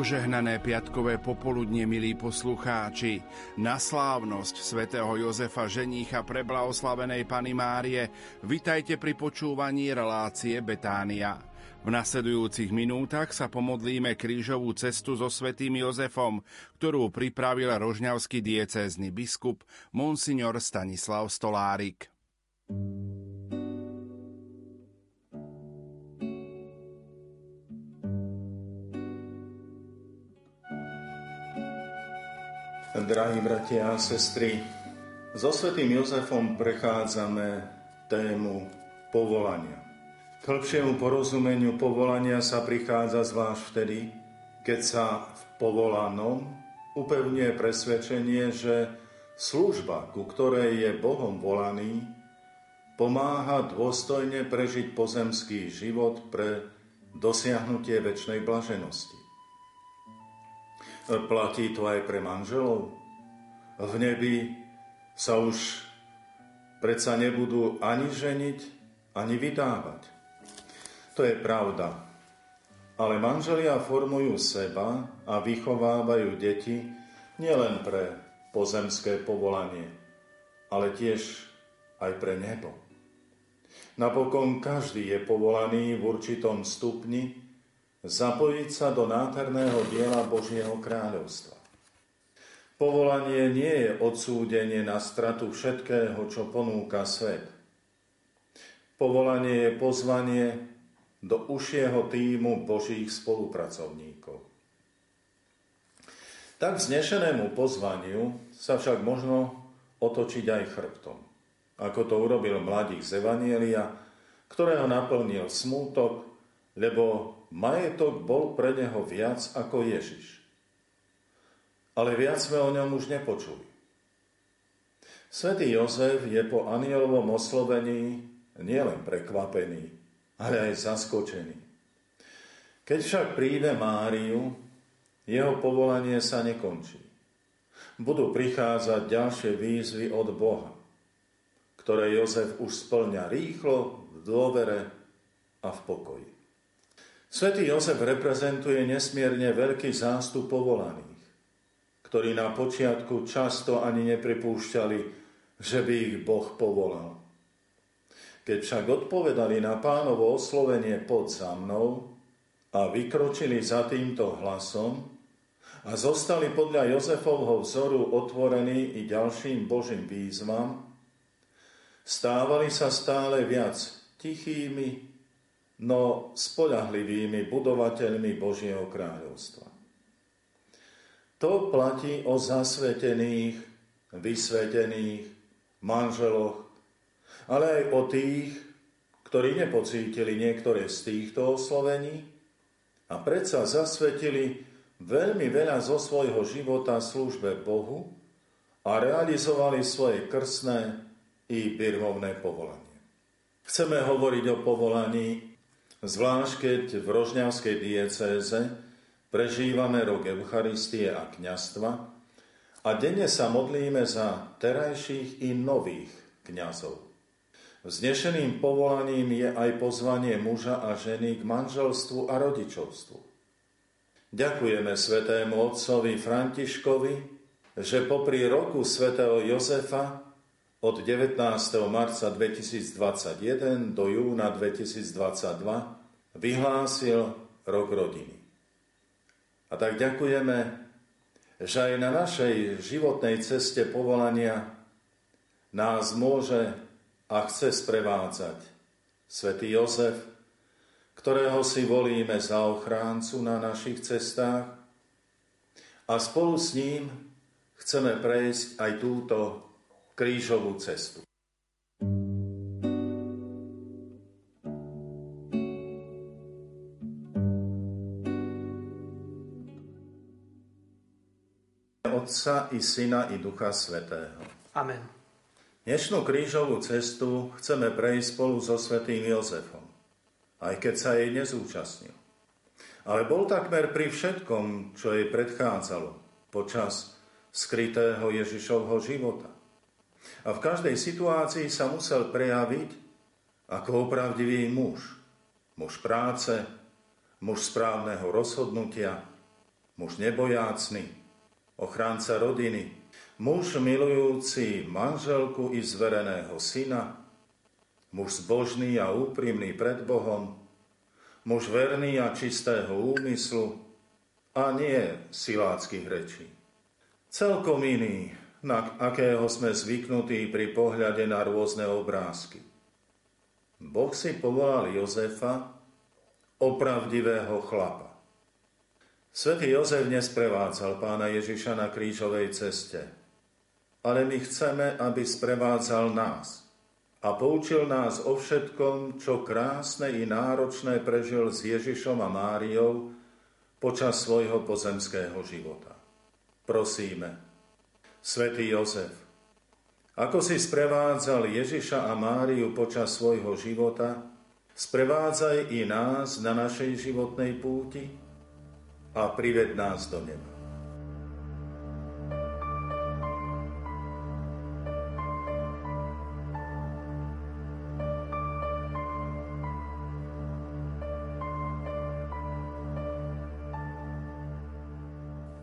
Požehnané piatkové popoludne, milí poslucháči, na slávnosť svätého Jozefa ženícha preblahoslavenej Pany Márie, vitajte pri počúvaní relácie Betánia. V nasledujúcich minútach sa pomodlíme krížovú cestu so svätým Jozefom, ktorú pripravil rožňavský diecézny biskup Monsignor Stanislav Stolárik. Drahí bratia a sestry, so svetým Jozefom prechádzame tému povolania. K hĺbšiemu porozumeniu povolania sa prichádza zvlášť vtedy, keď sa v povolanom upevňuje presvedčenie, že služba, ku ktorej je Bohom volaný, pomáha dôstojne prežiť pozemský život pre dosiahnutie väčšnej blaženosti. Platí to aj pre manželov? V nebi sa už predsa nebudú ani ženiť, ani vydávať. To je pravda. Ale manželia formujú seba a vychovávajú deti nielen pre pozemské povolanie, ale tiež aj pre nebo. Napokon každý je povolaný v určitom stupni zapojiť sa do nádherného diela Božieho kráľovstva. Povolanie nie je odsúdenie na stratu všetkého, čo ponúka svet. Povolanie je pozvanie do užšieho týmu Božích spolupracovníkov. Tak vznešenému pozvaniu sa však možno otočiť aj chrbtom, ako to urobil mladík z Evanielia, ktorého naplnil smútok, lebo majetok bol pre neho viac ako Ježiš. Ale viac sme o ňom už nepočuli. Svetý Jozef je po anielovom oslovení nielen prekvapený, ale aj zaskočený. Keď však príde Máriu, jeho povolanie sa nekončí. Budú prichádzať ďalšie výzvy od Boha, ktoré Jozef už splňa rýchlo, v dôvere a v pokoji. Svetý Jozef reprezentuje nesmierne veľký zástup povolaných, ktorí na počiatku často ani nepripúšťali, že by ich Boh povolal. Keď však odpovedali na pánovo oslovenie pod za mnou a vykročili za týmto hlasom a zostali podľa Jozefovho vzoru otvorení i ďalším Božím výzvam, stávali sa stále viac tichými, no spolahlivými budovateľmi Božieho kráľovstva. To platí o zasvetených, vysvetených manželoch, ale aj o tých, ktorí nepocítili niektoré z týchto oslovení a predsa zasvetili veľmi veľa zo svojho života službe Bohu a realizovali svoje krsné i birmovné povolanie. Chceme hovoriť o povolaní Zvlášť keď v Rožňavskej diecéze prežívame rok Eucharistie a kňastva a denne sa modlíme za terajších i nových kňazov. Vznešeným povolaním je aj pozvanie muža a ženy k manželstvu a rodičovstvu. Ďakujeme svetému otcovi Františkovi, že popri roku svätého Jozefa od 19. marca 2021 do júna 2022 vyhlásil rok rodiny. A tak ďakujeme, že aj na našej životnej ceste povolania nás môže a chce sprevádzať svätý Jozef, ktorého si volíme za ochráncu na našich cestách a spolu s ním chceme prejsť aj túto krížovú cestu. Otca i Syna i Ducha Svetého. Amen. Dnešnú krížovú cestu chceme prejsť spolu so svetým Jozefom, aj keď sa jej nezúčastnil. Ale bol takmer pri všetkom, čo jej predchádzalo počas skrytého Ježišovho života. A v každej situácii sa musel prejaviť ako opravdivý muž. Muž práce, muž správneho rozhodnutia, muž nebojácný, ochránca rodiny, muž milujúci manželku i zvereného syna, muž zbožný a úprimný pred Bohom, muž verný a čistého úmyslu a nie siláckých rečí. Celkom iný, na akého sme zvyknutí pri pohľade na rôzne obrázky. Boh si povolal Jozefa, opravdivého chlapa. Svetý Jozef nesprevádzal pána Ježiša na krížovej ceste, ale my chceme, aby sprevádzal nás a poučil nás o všetkom, čo krásne i náročné prežil s Ježišom a Máriou počas svojho pozemského života. Prosíme, Svetý Jozef, ako si sprevádzal Ježiša a Máriu počas svojho života, sprevádzaj i nás na našej životnej púti, a prived nás do neba.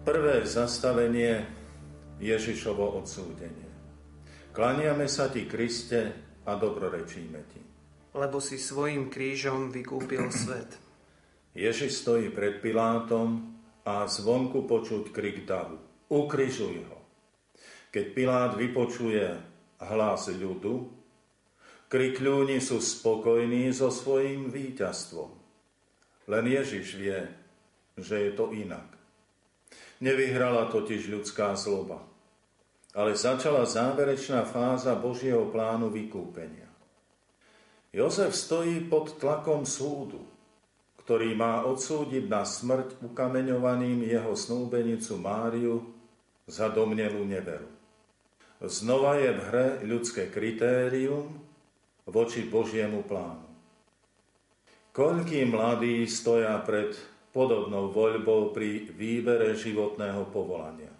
Prvé zastavenie Ježišovo odsúdenie. Klaniame sa ti, Kriste, a dobrorečíme ti. Lebo si svojim krížom vykúpil svet. Ježiš stojí pred Pilátom a zvonku počuť krik davu. Ukrižuj ho. Keď Pilát vypočuje hlas ľudu, krikľúni sú spokojní so svojím víťazstvom. Len Ježiš vie, že je to inak. Nevyhrala totiž ľudská zloba, ale začala záverečná fáza Božieho plánu vykúpenia. Jozef stojí pod tlakom súdu, ktorý má odsúdiť na smrť ukameňovaným jeho snúbenicu Máriu za domnelú neveru. Znova je v hre ľudské kritérium voči Božiemu plánu. Koľký mladí stoja pred podobnou voľbou pri výbere životného povolania.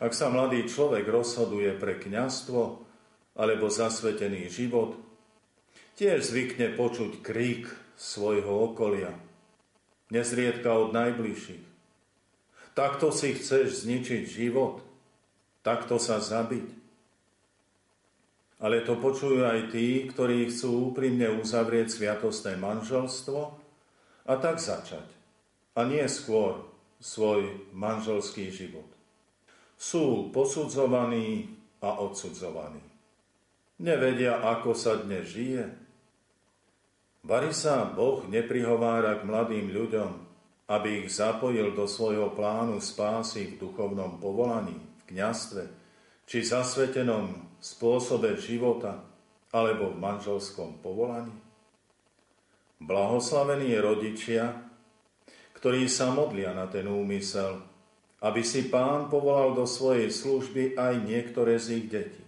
Ak sa mladý človek rozhoduje pre kňastvo alebo zasvetený život, tiež zvykne počuť krík svojho okolia, nezriedka od najbližších. Takto si chceš zničiť život, takto sa zabiť. Ale to počujú aj tí, ktorí chcú úprimne uzavrieť sviatostné manželstvo a tak začať. A nie skôr svoj manželský život. Sú posudzovaní a odsudzovaní. Nevedia, ako sa dnes žije, Vary sa Boh neprihovára k mladým ľuďom, aby ich zapojil do svojho plánu spásy v duchovnom povolaní, v kňastve, či zasvetenom spôsobe života, alebo v manželskom povolaní? Blahoslavení rodičia, ktorí sa modlia na ten úmysel, aby si pán povolal do svojej služby aj niektoré z ich detí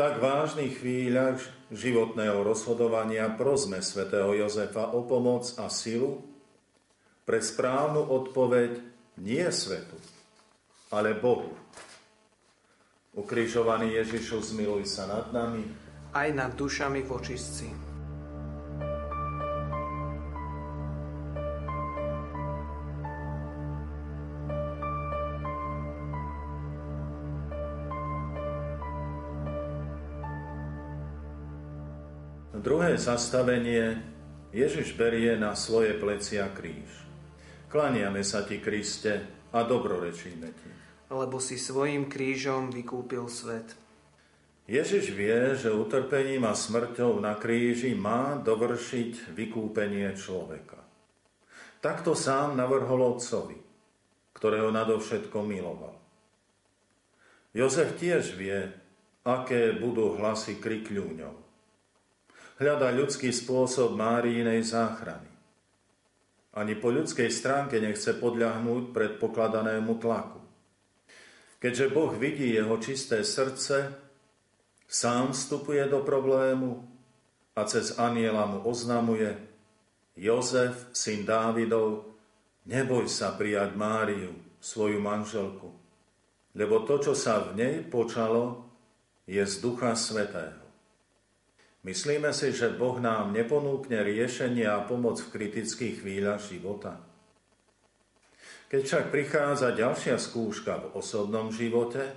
tak vážnych chvíľach životného rozhodovania prosme svätého Jozefa o pomoc a silu pre správnu odpoveď nie svetu, ale Bohu. Ukrižovaný Ježišu, zmiluj sa nad nami. Aj nad dušami v Druhé zastavenie Ježiš berie na svoje plecia kríž. Klaniame sa ti, Kriste, a dobrorečíme ti. Lebo si svojim krížom vykúpil svet. Ježiš vie, že utrpením a smrťou na kríži má dovršiť vykúpenie človeka. Takto sám navrhol otcovi, ktorého nadovšetko miloval. Jozef tiež vie, aké budú hlasy krikľúňov hľada ľudský spôsob Máriinej záchrany. Ani po ľudskej stránke nechce podľahnúť predpokladanému tlaku. Keďže Boh vidí jeho čisté srdce, sám vstupuje do problému a cez aniela mu oznamuje Jozef, syn Dávidov, neboj sa prijať Máriu, svoju manželku, lebo to, čo sa v nej počalo, je z Ducha Svetého. Myslíme si, že Boh nám neponúkne riešenie a pomoc v kritických chvíľach života. Keď však prichádza ďalšia skúška v osobnom živote,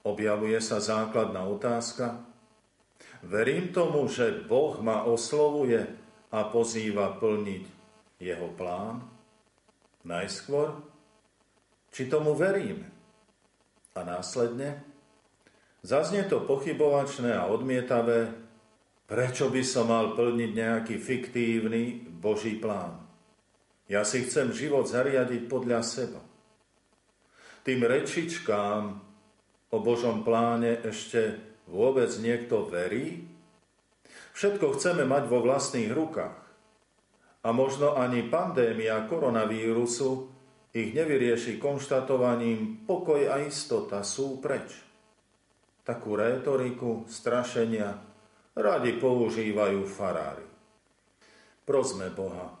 objavuje sa základná otázka. Verím tomu, že Boh ma oslovuje a pozýva plniť jeho plán? Najskôr, či tomu verím? A následne, zaznie to pochybovačné a odmietavé, prečo by som mal plniť nejaký fiktívny Boží plán? Ja si chcem život zariadiť podľa seba. Tým rečičkám o Božom pláne ešte vôbec niekto verí? Všetko chceme mať vo vlastných rukách. A možno ani pandémia koronavírusu ich nevyrieši konštatovaním pokoj a istota sú preč. Takú rétoriku, strašenia radi používajú farári. Prosme Boha,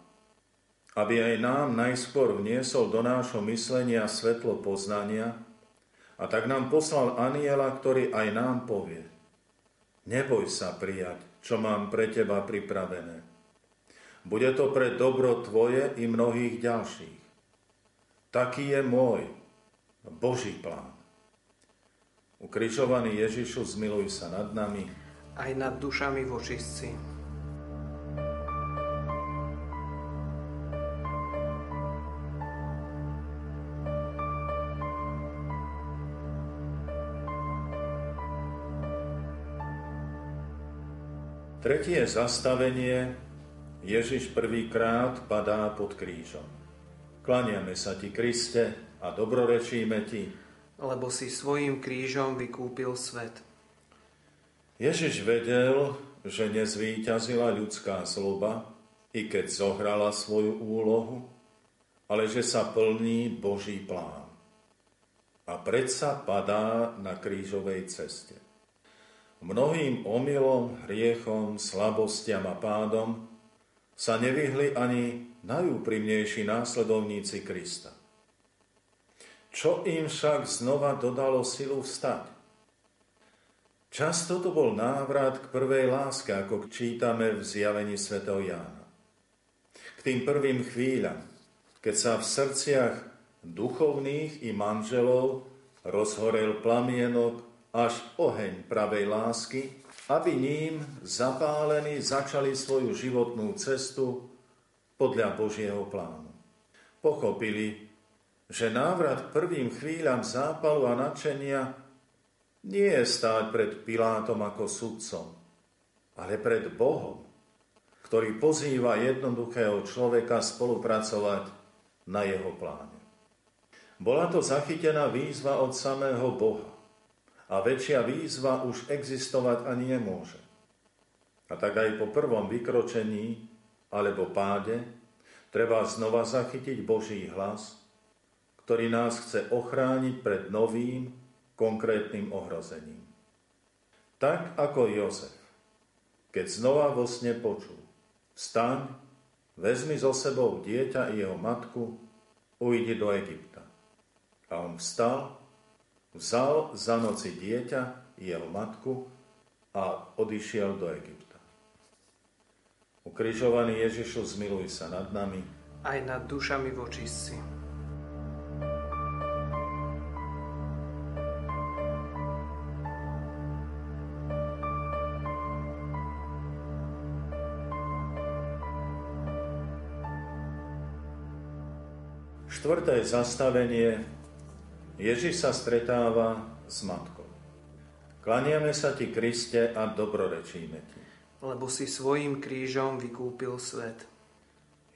aby aj nám najskôr vniesol do nášho myslenia svetlo poznania a tak nám poslal aniela, ktorý aj nám povie Neboj sa prijať, čo mám pre teba pripravené. Bude to pre dobro tvoje i mnohých ďalších. Taký je môj Boží plán. Ukrižovaný Ježišu, zmiluj sa nad nami. Aj nad dušami vočistci. Tretie zastavenie Ježiš prvýkrát padá pod krížom. Klaniame sa ti, Kriste, a dobrorečíme ti, lebo si svojim krížom vykúpil svet. Ježiš vedel, že nezvýťazila ľudská zloba, i keď zohrala svoju úlohu, ale že sa plní Boží plán. A predsa padá na krížovej ceste. Mnohým omylom, hriechom, slabostiam a pádom sa nevyhli ani najúprimnejší následovníci Krista. Čo im však znova dodalo silu vstať? Často to bol návrat k prvej láske, ako čítame v zjavení sv. Jána. K tým prvým chvíľam, keď sa v srdciach duchovných i manželov rozhorel plamienok až oheň pravej lásky, aby ním zapálení začali svoju životnú cestu podľa Božieho plánu. Pochopili, že návrat prvým chvíľam zápalu a nadšenia nie je stáť pred Pilátom ako sudcom, ale pred Bohom, ktorý pozýva jednoduchého človeka spolupracovať na jeho pláne. Bola to zachytená výzva od samého Boha a väčšia výzva už existovať ani nemôže. A tak aj po prvom vykročení alebo páde treba znova zachytiť Boží hlas, ktorý nás chce ochrániť pred novým, konkrétnym ohrozením. Tak ako Jozef, keď znova vo sne počul, vstaň, vezmi so sebou dieťa i jeho matku, ujdi do Egypta. A on vstal Vzal za noci dieťa, jeho matku a odišiel do Egypta. Ukrižovaný Ježišu, zmiluj sa nad nami. Aj nad dušami vočistci. Štvrté zastavenie Ježiš sa stretáva s matkou. Klaniame sa ti, Kriste, a dobrorečíme ti. Lebo si svojim krížom vykúpil svet.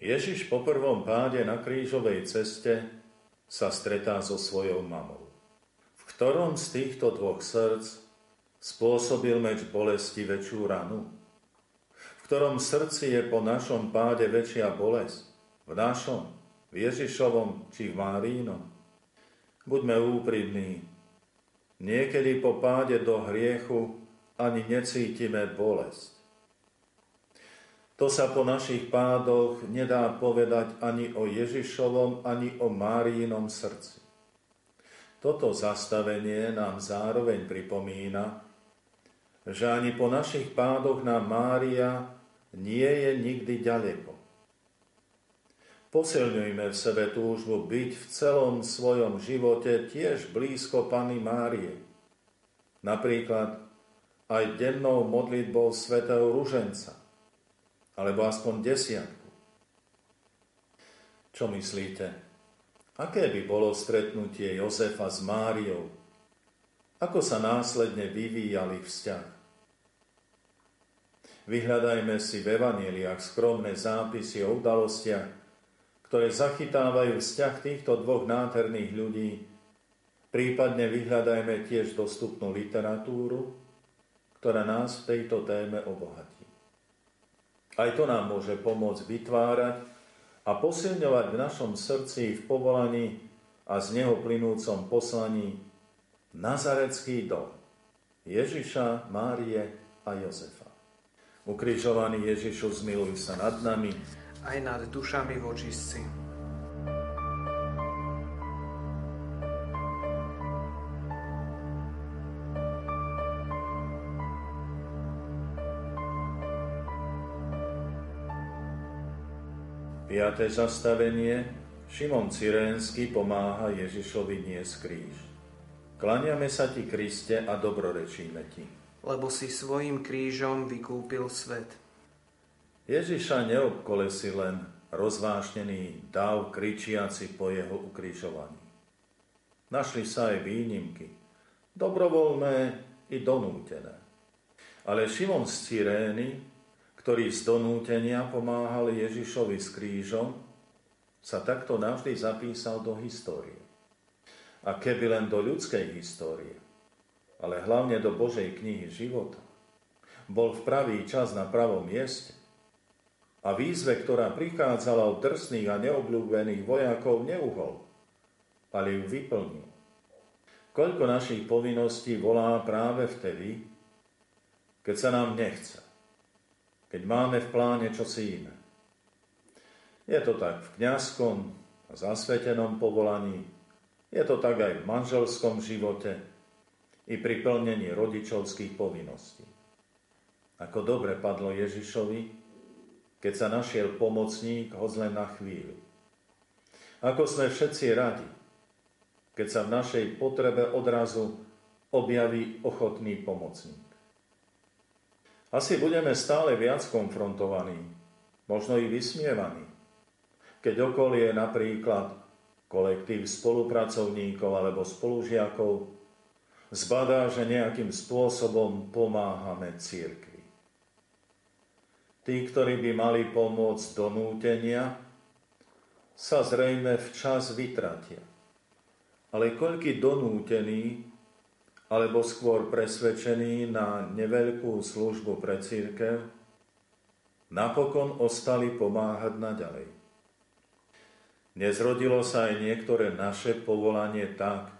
Ježiš po prvom páde na krížovej ceste sa stretá so svojou mamou. V ktorom z týchto dvoch srdc spôsobil meč bolesti väčšiu ranu? V ktorom srdci je po našom páde väčšia bolesť? V našom, v Ježišovom či v Márínom? Buďme úprimní. Niekedy po páde do hriechu ani necítime bolesť. To sa po našich pádoch nedá povedať ani o Ježišovom, ani o Máriinom srdci. Toto zastavenie nám zároveň pripomína, že ani po našich pádoch nám Mária nie je nikdy ďaleko. Posilňujme v sebe túžbu byť v celom svojom živote tiež blízko Pany Márie. Napríklad aj dennou modlitbou svätého Ruženca, alebo aspoň desiatku. Čo myslíte? Aké by bolo stretnutie Jozefa s Máriou? Ako sa následne vyvíjali vzťah? Vyhľadajme si v evaníliách skromné zápisy o udalostiach, ktoré zachytávajú vzťah týchto dvoch nádherných ľudí, prípadne vyhľadajme tiež dostupnú literatúru, ktorá nás v tejto téme obohatí. Aj to nám môže pomôcť vytvárať a posilňovať v našom srdci v povolaní a z neho plynúcom poslaní Nazarecký dom Ježiša, Márie a Jozefa. Ukrižovaný Ježišu, zmiluj sa nad nami, aj nad dušami v očistci. Piaté zastavenie. Šimon Cyrénsky pomáha Ježišovi niesť kríž. Klaniame sa ti, Kriste, a dobrorečíme ti. Lebo si svojim krížom vykúpil svet. Ježiša neobkolesi len rozvášnený dáv kričiaci po jeho ukrižovaní. Našli sa aj výnimky, dobrovoľné i donútené. Ale Šimon z Cyrény, ktorý z donútenia pomáhal Ježišovi s krížom, sa takto navždy zapísal do histórie. A keby len do ľudskej histórie, ale hlavne do Božej knihy života, bol v pravý čas na pravom mieste, a výzve, ktorá prichádzala od drsných a neobľúbených vojakov, neuhol, ale ju vyplnil. Koľko našich povinností volá práve vtedy, keď sa nám nechce, keď máme v pláne čosi iné. Je to tak v kňazskom a zasvetenom povolaní, je to tak aj v manželskom živote i pri plnení rodičovských povinností. Ako dobre padlo Ježišovi, keď sa našiel pomocník, hoď len na chvíľu. Ako sme všetci radi, keď sa v našej potrebe odrazu objaví ochotný pomocník. Asi budeme stále viac konfrontovaní, možno i vysmievaní, keď okolie napríklad kolektív spolupracovníkov alebo spolužiakov zbadá, že nejakým spôsobom pomáhame církvi. Tí, ktorí by mali pomôcť do nútenia, sa zrejme včas vytratia. Ale koľky donútení, alebo skôr presvedčení na neveľkú službu pre církev, napokon ostali pomáhať naďalej. Nezrodilo sa aj niektoré naše povolanie tak,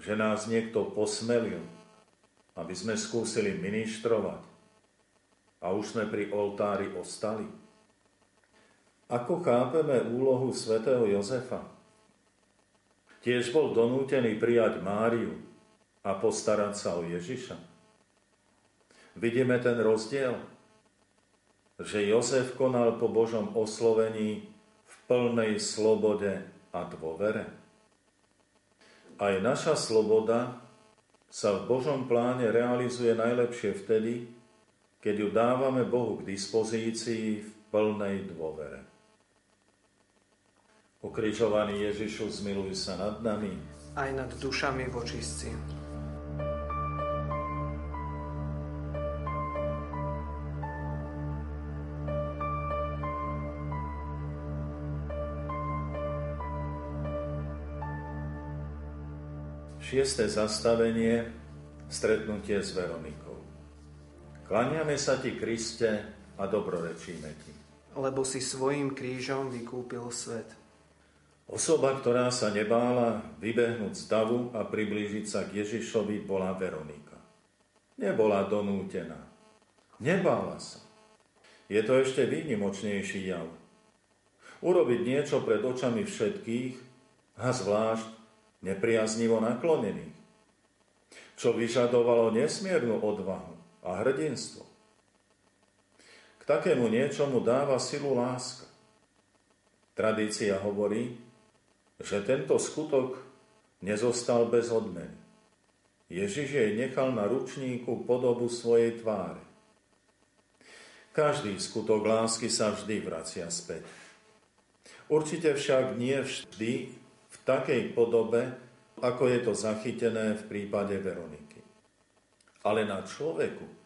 že nás niekto posmelil, aby sme skúsili ministrovať, a už sme pri oltári ostali. Ako chápeme úlohu svätého Jozefa? Tiež bol donútený prijať Máriu a postarať sa o Ježiša. Vidíme ten rozdiel, že Jozef konal po Božom oslovení v plnej slobode a dôvere. Aj naša sloboda sa v Božom pláne realizuje najlepšie vtedy, keď ju dávame Bohu k dispozícii v plnej dôvere. Ukrižovaný Ježišu, zmiluj sa nad nami. Aj nad dušami v očistci. Šiesté zastavenie, stretnutie s Veronikou. Klaniame sa Ti, Kriste, a dobrorečíme Ti. Lebo si svojim krížom vykúpil svet. Osoba, ktorá sa nebála vybehnúť z davu a priblížiť sa k Ježišovi, bola Veronika. Nebola donútená. Nebála sa. Je to ešte výnimočnejší jav. Urobiť niečo pred očami všetkých a zvlášť nepriaznivo naklonených, čo vyžadovalo nesmiernu odvahu a hrdinstvo. K takému niečomu dáva silu láska. Tradícia hovorí, že tento skutok nezostal bez odmeny. Ježiš jej nechal na ručníku podobu svojej tváre. Každý skutok lásky sa vždy vracia späť. Určite však nie vždy v takej podobe, ako je to zachytené v prípade Veroniky. Ale na človeku,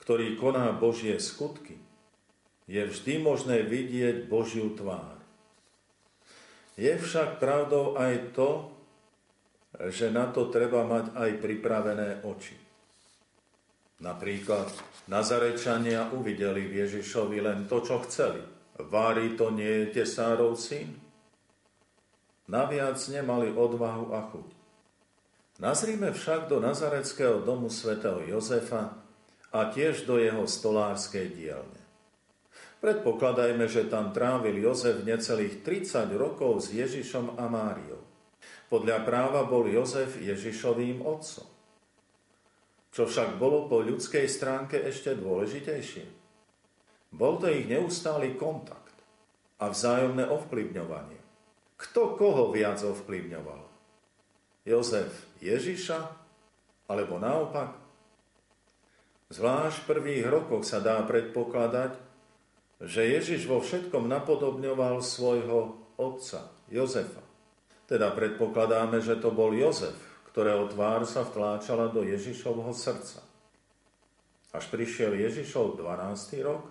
ktorý koná Božie skutky, je vždy možné vidieť Božiu tvár. Je však pravdou aj to, že na to treba mať aj pripravené oči. Napríklad Nazarečania uvideli v Ježišovi len to, čo chceli. Vári to nie je tesárov syn? Naviac nemali odvahu a chuť. Nazrime však do nazareckého domu svätého Jozefa a tiež do jeho stolárskej dielne. Predpokladajme, že tam trávil Jozef necelých 30 rokov s Ježišom a Máriou. Podľa práva bol Jozef Ježišovým otcom. Čo však bolo po ľudskej stránke ešte dôležitejšie. Bol to ich neustály kontakt a vzájomné ovplyvňovanie. Kto koho viac ovplyvňoval? Jozef Ježiša alebo naopak? Zvlášť v prvých rokoch sa dá predpokladať, že Ježiš vo všetkom napodobňoval svojho otca, Jozefa. Teda predpokladáme, že to bol Jozef, ktorého tvár sa vtláčala do Ježišovho srdca. Až prišiel Ježišov 12. rok,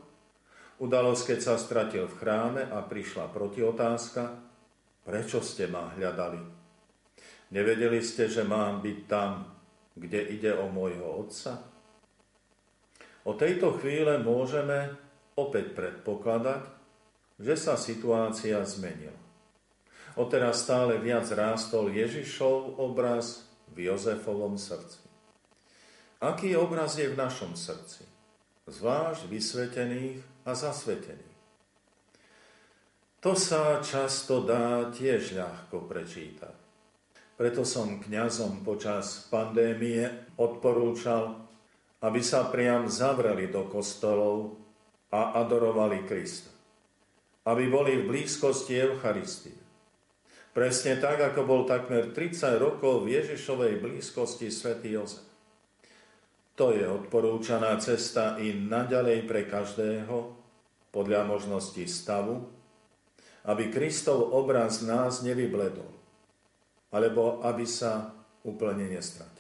udalosť, keď sa stratil v chráme a prišla protiotázka, prečo ste ma hľadali? Nevedeli ste, že mám byť tam, kde ide o môjho otca? O tejto chvíle môžeme opäť predpokladať, že sa situácia zmenila. Odteraz stále viac rástol Ježišov obraz v Jozefovom srdci. Aký obraz je v našom srdci? Zvlášť vysvetených a zasvetených. To sa často dá tiež ľahko prečítať. Preto som kňazom počas pandémie odporúčal, aby sa priam zavreli do kostolov a adorovali Krista. Aby boli v blízkosti Eucharistie Presne tak, ako bol takmer 30 rokov v Ježišovej blízkosti svätý Jozef. To je odporúčaná cesta i naďalej pre každého, podľa možností stavu, aby Kristov obraz nás nevybledol, alebo aby sa úplne nestratil.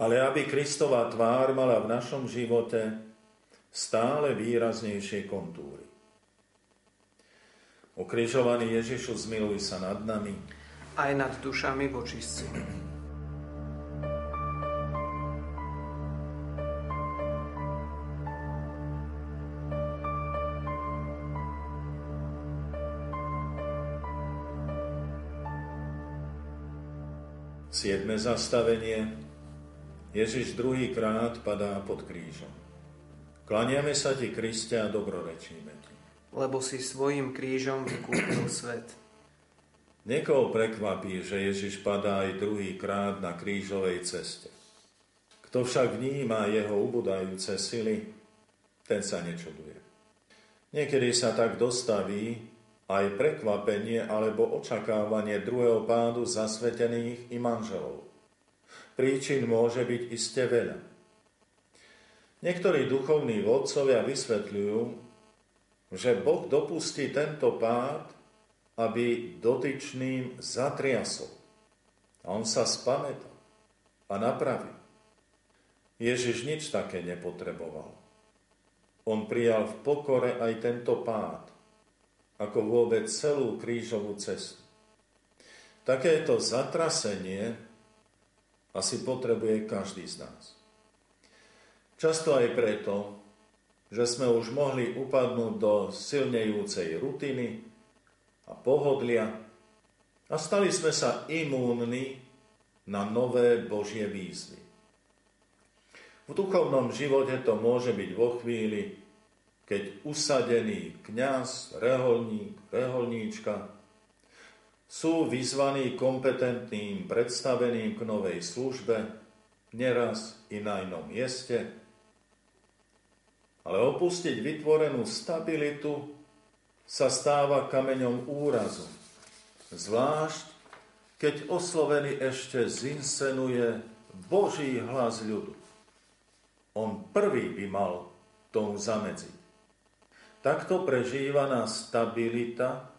Ale aby Kristova tvár mala v našom živote stále výraznejšie kontúry. Ukrižovaný Ježišu, zmiluj sa nad nami. Aj nad dušami vočistci. Siedme zastavenie. Ježiš druhýkrát padá pod krížom. Klaniame sa ti, Kriste, a dobrorečíme lebo si svojim krížom vykúpil svet. Niekoho prekvapí, že Ježiš padá aj druhý krát na krížovej ceste. Kto však vníma jeho ubudajúce sily, ten sa nečuduje. Niekedy sa tak dostaví aj prekvapenie alebo očakávanie druhého pádu zasvetených i manželov. Príčin môže byť iste veľa. Niektorí duchovní vodcovia vysvetľujú, že Boh dopustí tento pád, aby dotyčným zatriasol. A on sa spamätá a napraví. Ježiš nič také nepotreboval. On prijal v pokore aj tento pád, ako vôbec celú krížovú cestu. Takéto zatrasenie asi potrebuje každý z nás. Často aj preto, že sme už mohli upadnúť do silnejúcej rutiny a pohodlia a stali sme sa imúnni na nové Božie výzvy. V duchovnom živote to môže byť vo chvíli, keď usadený kňaz, reholník, reholníčka sú vyzvaní kompetentným predstaveným k novej službe, neraz i na inom mieste, ale opustiť vytvorenú stabilitu sa stáva kameňom úrazu, zvlášť keď oslovený ešte zinsenuje Boží hlas ľudu. On prvý by mal tomu zamedziť. Takto prežívaná stabilita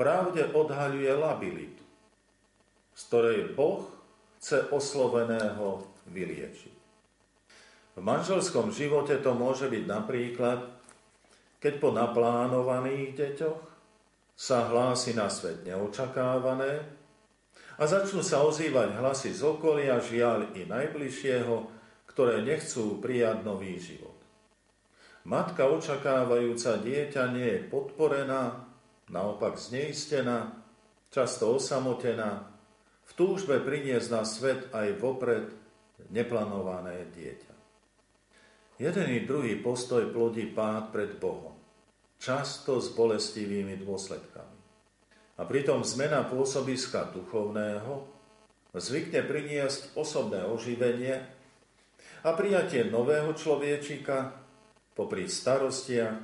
pravde odhaľuje labilitu, z ktorej Boh chce osloveného vyliečiť. V manželskom živote to môže byť napríklad, keď po naplánovaných deťoch sa hlási na svet neočakávané a začnú sa ozývať hlasy z okolia, žiaľ i najbližšieho, ktoré nechcú prijať nový život. Matka očakávajúca dieťa nie je podporená, naopak zneistená, často osamotená, v túžbe priniesť na svet aj vopred neplánované dieťa. Jeden i druhý postoj plodí pád pred Bohom, často s bolestivými dôsledkami. A pritom zmena pôsobiska duchovného zvykne priniesť osobné oživenie a prijatie nového človečika popri starostiach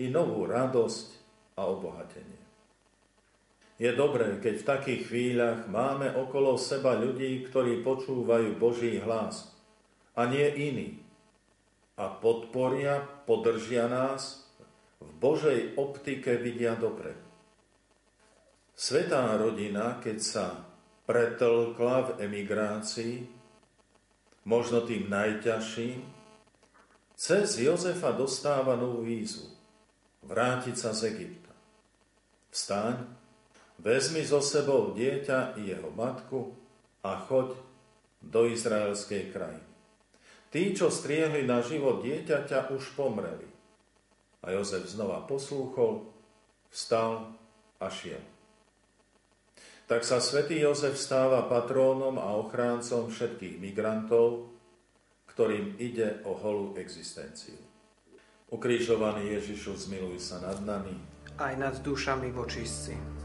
i novú radosť a obohatenie. Je dobré, keď v takých chvíľach máme okolo seba ľudí, ktorí počúvajú Boží hlas a nie iný a podporia, podržia nás, v Božej optike vidia dopredu. Svetá rodina, keď sa pretlkla v emigrácii, možno tým najťažším, cez Jozefa dostáva novú výzvu. Vrátiť sa z Egypta. Vstaň, vezmi so sebou dieťa i jeho matku a choď do izraelskej krajiny. Tí, čo striehli na život dieťaťa, už pomreli. A Jozef znova poslúchol, vstal a šiel. Tak sa svätý Jozef stáva patrónom a ochráncom všetkých migrantov, ktorým ide o holú existenciu. Ukrižovaný Ježišu, zmiluj sa nad nami. Aj nad dušami vočistci.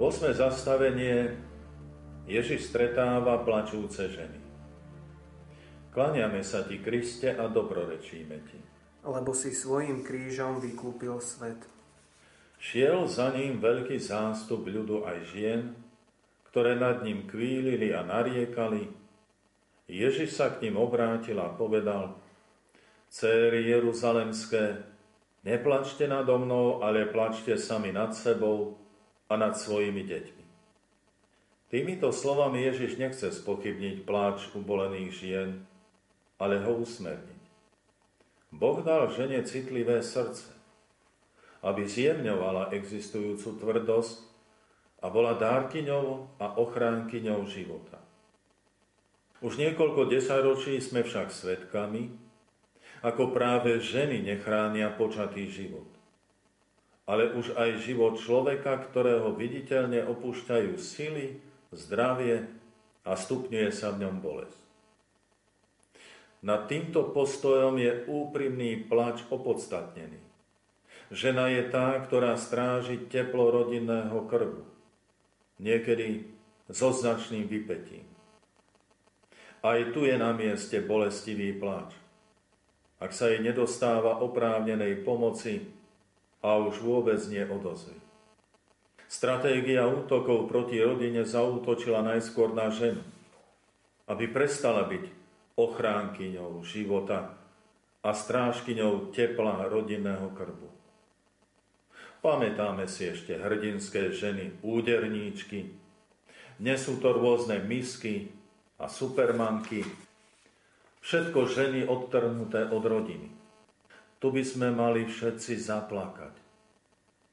Osme zastavenie Ježiš stretáva plačúce ženy. Klaniame sa ti, Kriste, a dobrorečíme ti. Lebo si svojim krížom vykúpil svet. Šiel za ním veľký zástup ľudu aj žien, ktoré nad ním kvílili a nariekali. Ježiš sa k ním obrátil a povedal, Céry Jeruzalemské, neplačte nado mnou, ale plačte sami nad sebou a nad svojimi deťmi. Týmito slovami Ježiš nechce spochybniť pláč ubolených žien, ale ho usmerniť. Boh dal žene citlivé srdce, aby zjemňovala existujúcu tvrdosť a bola dárkyňou a ochránkyňou života. Už niekoľko desaťročí sme však svetkami, ako práve ženy nechránia počatý život. Ale už aj život človeka, ktorého viditeľne opúšťajú sily, zdravie a stupňuje sa v ňom bolesť. Nad týmto postojom je úprimný plač opodstatnený. Žena je tá, ktorá stráži teplo rodinného krvu. Niekedy so značným vypetím. Aj tu je na mieste bolestivý plač. Ak sa jej nedostáva oprávnenej pomoci a už vôbec nie odozvy. Stratégia útokov proti rodine zaútočila najskôr na ženu, aby prestala byť ochránkyňou života a strážkyňou tepla rodinného krbu. Pamätáme si ešte hrdinské ženy, úderníčky, nesú to rôzne misky a supermanky, všetko ženy odtrhnuté od rodiny. Tu by sme mali všetci zaplakať,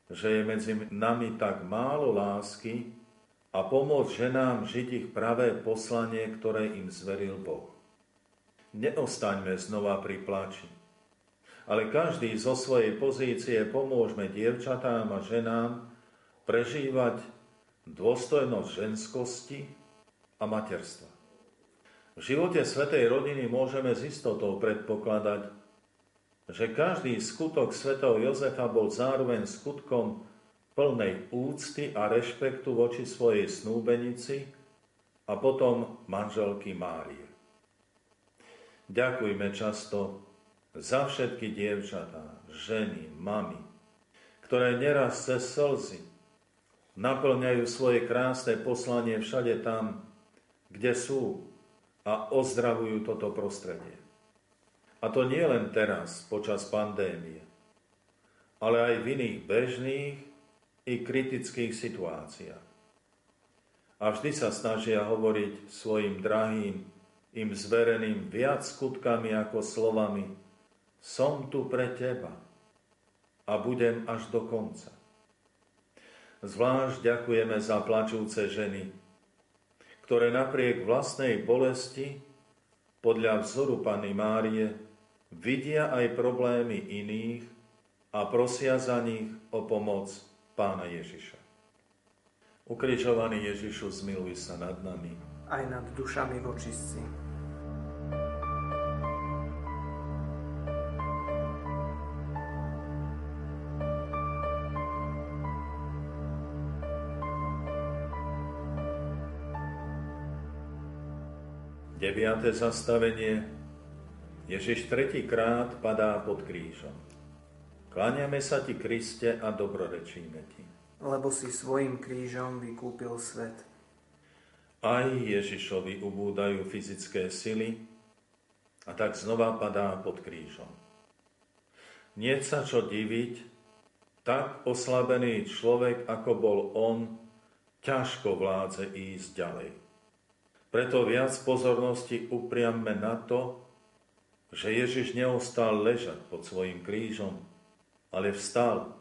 že je medzi nami tak málo lásky a pomôcť ženám žiť ich pravé poslanie, ktoré im zveril Boh neostaňme znova pri plači. Ale každý zo svojej pozície pomôžme dievčatám a ženám prežívať dôstojnosť ženskosti a materstva. V živote Svetej rodiny môžeme s istotou predpokladať, že každý skutok svätého Jozefa bol zároveň skutkom plnej úcty a rešpektu voči svojej snúbenici a potom manželky Márie. Ďakujme často za všetky dievčatá, ženy, mamy, ktoré neraz cez slzy naplňajú svoje krásne poslanie všade tam, kde sú a ozdravujú toto prostredie. A to nie len teraz, počas pandémie, ale aj v iných bežných i kritických situáciách. A vždy sa snažia hovoriť svojim drahým, im zvereným viac skutkami ako slovami som tu pre teba a budem až do konca. Zvlášť ďakujeme za plačúce ženy, ktoré napriek vlastnej bolesti podľa vzoru Pany Márie vidia aj problémy iných a prosia za nich o pomoc Pána Ježiša. Ukrižovaný Ježišu, zmiluj sa nad nami. Aj nad dušami vočistí. 5. zastavenie Ježiš tretíkrát padá pod krížom. Kláňame sa Ti, Kriste, a dobrorečíme Ti. Lebo si svojim krížom vykúpil svet. Aj Ježišovi ubúdajú fyzické sily a tak znova padá pod krížom. Nie sa čo diviť, tak oslabený človek, ako bol on, ťažko vládze ísť ďalej. Preto viac pozornosti upriamme na to, že Ježiš neostal ležať pod svojim krížom, ale vstal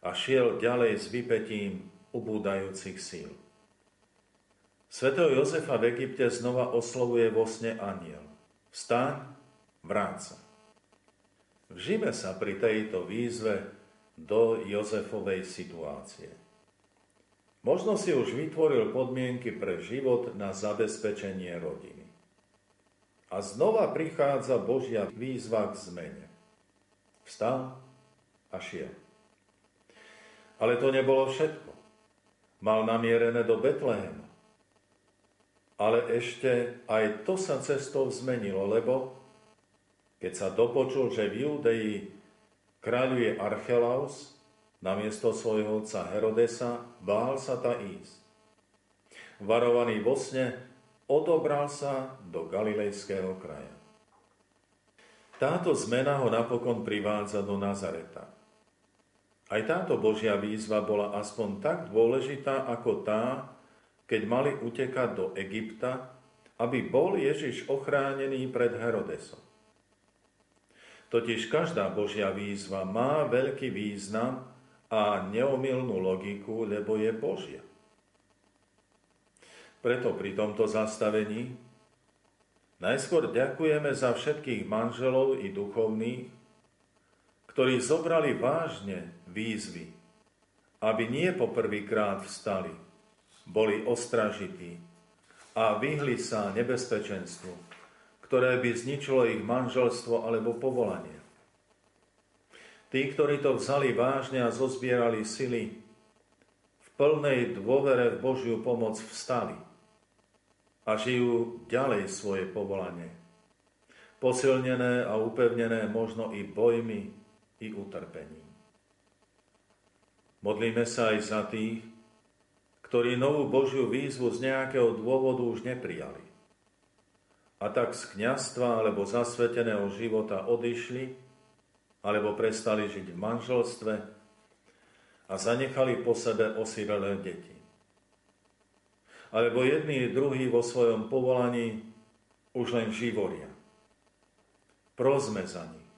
a šiel ďalej s vypetím ubúdajúcich síl. Svetého Jozefa v Egypte znova oslovuje vo sne aniel. Vstaň, vráť sa. Vžime sa pri tejto výzve do Jozefovej situácie. Možno si už vytvoril podmienky pre život na zabezpečenie rodiny. A znova prichádza Božia výzva k zmene. Vstal a šiel. Ale to nebolo všetko. Mal namierené do Betlehema. Ale ešte aj to sa cestou zmenilo, lebo keď sa dopočul, že v Júdeji kráľuje Archelaus, Namiesto svojho otca Herodesa bál sa ta ísť. Varovaný vo sne, odobral sa do Galilejského kraja. Táto zmena ho napokon privádza do Nazareta. Aj táto Božia výzva bola aspoň tak dôležitá ako tá, keď mali utekať do Egypta, aby bol Ježiš ochránený pred Herodesom. Totiž každá Božia výzva má veľký význam a neomilnú logiku, lebo je Božia. Preto pri tomto zastavení najskôr ďakujeme za všetkých manželov i duchovných, ktorí zobrali vážne výzvy, aby nie poprvýkrát vstali, boli ostražití a vyhli sa nebezpečenstvu, ktoré by zničilo ich manželstvo alebo povolanie. Tí, ktorí to vzali vážne a zozbierali sily, v plnej dôvere v Božiu pomoc vstali a žijú ďalej svoje povolanie. Posilnené a upevnené možno i bojmi, i utrpením. Modlíme sa aj za tých, ktorí novú Božiu výzvu z nejakého dôvodu už neprijali. A tak z kniastva alebo zasveteného života odišli alebo prestali žiť v manželstve a zanechali po sebe osirelé deti. Alebo jedný i vo svojom povolaní už len živoria. Prosme za nich,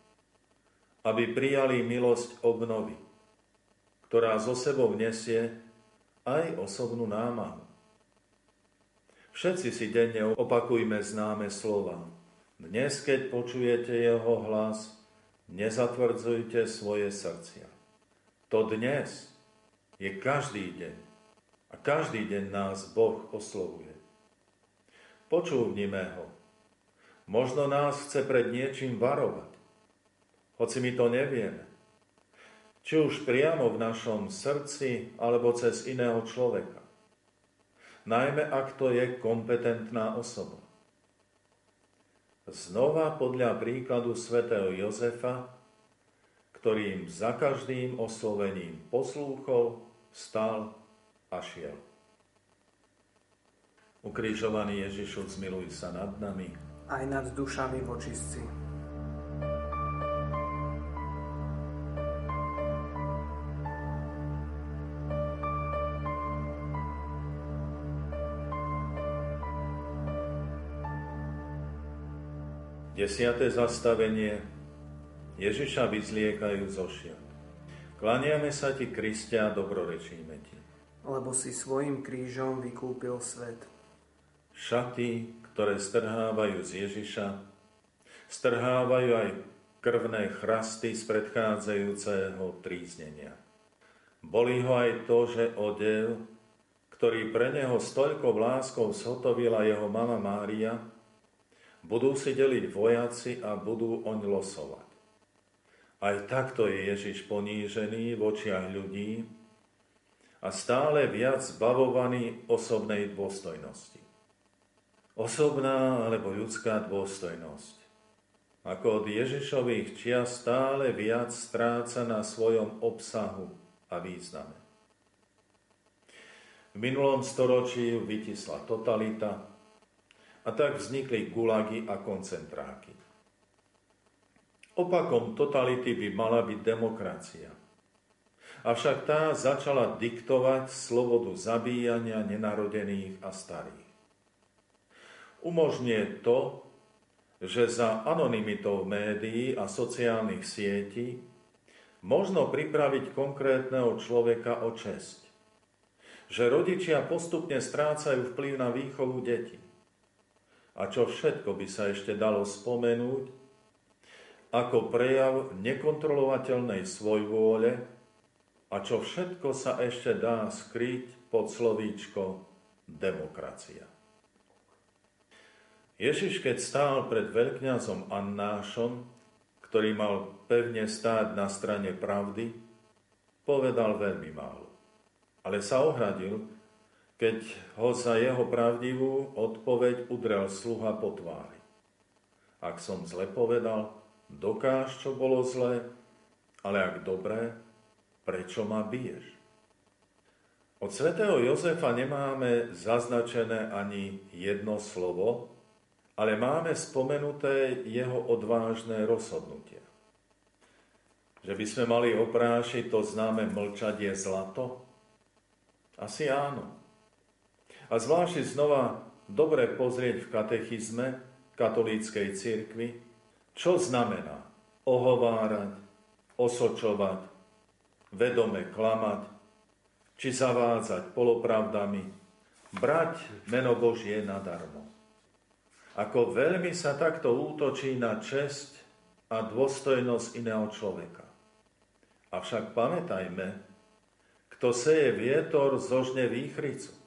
aby prijali milosť obnovy, ktorá zo sebou nesie aj osobnú námahu. Všetci si denne opakujme známe slova. Dnes, keď počujete jeho hlas, nezatvrdzujte svoje srdcia. To dnes je každý deň a každý deň nás Boh oslovuje. Počúvnime ho. Možno nás chce pred niečím varovať, hoci my to nevieme. či už priamo v našom srdci alebo cez iného človeka. Najmä ak to je kompetentná osoba. Znova podľa príkladu svätého Jozefa, ktorým za každým oslovením poslúchol, stal a šiel. Ukrižovaný Ježišu, zmiluj sa nad nami. Aj nad dušami vočistci. Desiate zastavenie Ježiša vyzliekajú zo šiat. Klaniame sa ti, Kristia, dobrorečíme ti. Lebo si svojim krížom vykúpil svet. Šaty, ktoré strhávajú z Ježiša, strhávajú aj krvné chrasty z predchádzajúceho tríznenia. Boli ho aj to, že odev, ktorý pre neho stoľko láskou zhotovila jeho mama Mária, budú si deliť vojaci a budú oň losovať. Aj takto je Ježiš ponížený v očiach ľudí a stále viac zbavovaný osobnej dôstojnosti. Osobná alebo ľudská dôstojnosť. Ako od Ježišových čia stále viac stráca na svojom obsahu a význame. V minulom storočí vytisla totalita, a tak vznikli gulagy a koncentráky. Opakom totality by mala byť demokracia. Avšak tá začala diktovať slobodu zabíjania nenarodených a starých. Umožňuje to, že za anonymitou médií a sociálnych sietí možno pripraviť konkrétneho človeka o česť. Že rodičia postupne strácajú vplyv na výchovu detí a čo všetko by sa ešte dalo spomenúť ako prejav nekontrolovateľnej svojvôle a čo všetko sa ešte dá skryť pod slovíčko demokracia. Ježiš, keď stál pred veľkňazom Annášom, ktorý mal pevne stáť na strane pravdy, povedal veľmi málo. Ale sa ohradil, keď ho za jeho pravdivú odpoveď udrel sluha po tvári. Ak som zle povedal, dokáž, čo bolo zlé, ale ak dobré, prečo ma biješ? Od svätého Jozefa nemáme zaznačené ani jedno slovo, ale máme spomenuté jeho odvážne rozhodnutie. Že by sme mali oprášiť to známe mlčadie zlato? Asi áno. A zvlášť znova dobre pozrieť v katechizme katolíckej cirkvi, čo znamená ohovárať, osočovať, vedome klamať, či zavádzať polopravdami, brať meno Božie nadarmo. Ako veľmi sa takto útočí na česť a dôstojnosť iného človeka. Avšak pamätajme, kto seje vietor, zožne výchricu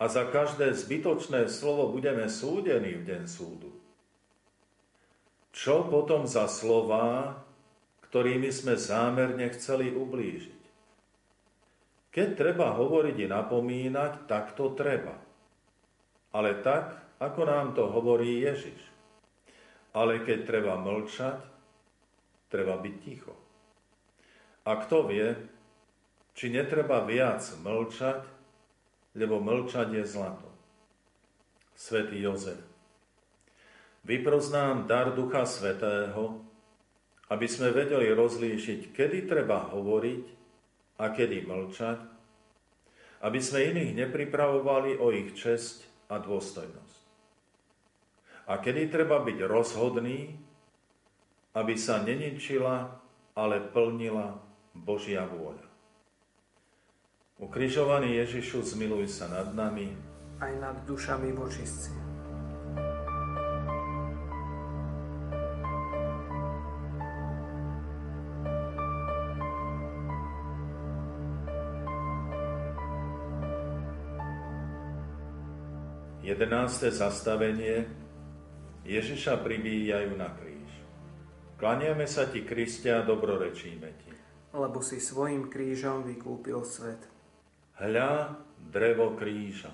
a za každé zbytočné slovo budeme súdení v deň súdu. Čo potom za slová, ktorými sme zámerne chceli ublížiť? Keď treba hovoriť i napomínať, tak to treba. Ale tak, ako nám to hovorí Ježiš. Ale keď treba mlčať, treba byť ticho. A kto vie, či netreba viac mlčať, lebo mlčať je zlato. Svetý Jozef, vyproznám dar Ducha Svetého, aby sme vedeli rozlíšiť, kedy treba hovoriť a kedy mlčať, aby sme iných nepripravovali o ich česť a dôstojnosť. A kedy treba byť rozhodný, aby sa neničila, ale plnila Božia vôľa. Ukrižovaný Ježišu, zmiluj sa nad nami. Aj nad dušami vočistci. Jedenácté zastavenie Ježiša pribíjajú na kríž. Klaniame sa ti, Kristia, dobrorečíme ti. lebo si svojim krížom vykúpil svet. Hľa drevo kríža.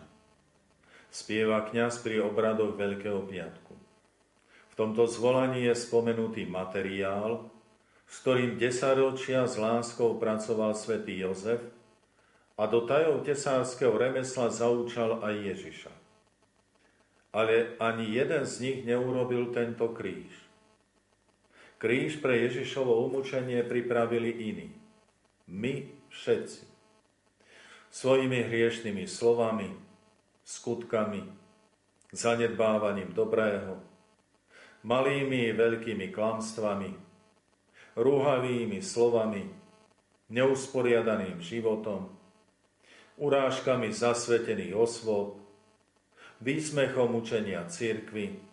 Spieva kňaz pri obradoch Veľkého piatku. V tomto zvolaní je spomenutý materiál, s ktorým desaťročia s láskou pracoval svätý Jozef a do tajov tesárskeho remesla zaúčal aj Ježiša. Ale ani jeden z nich neurobil tento kríž. Kríž pre Ježišovo umúčenie pripravili iní. My všetci. Svojimi hriešnými slovami, skutkami, zanedbávaním dobrého, malými i veľkými klamstvami, rúhavými slovami, neusporiadaným životom, urážkami zasvetených osôb, výsmechom učenia církvy,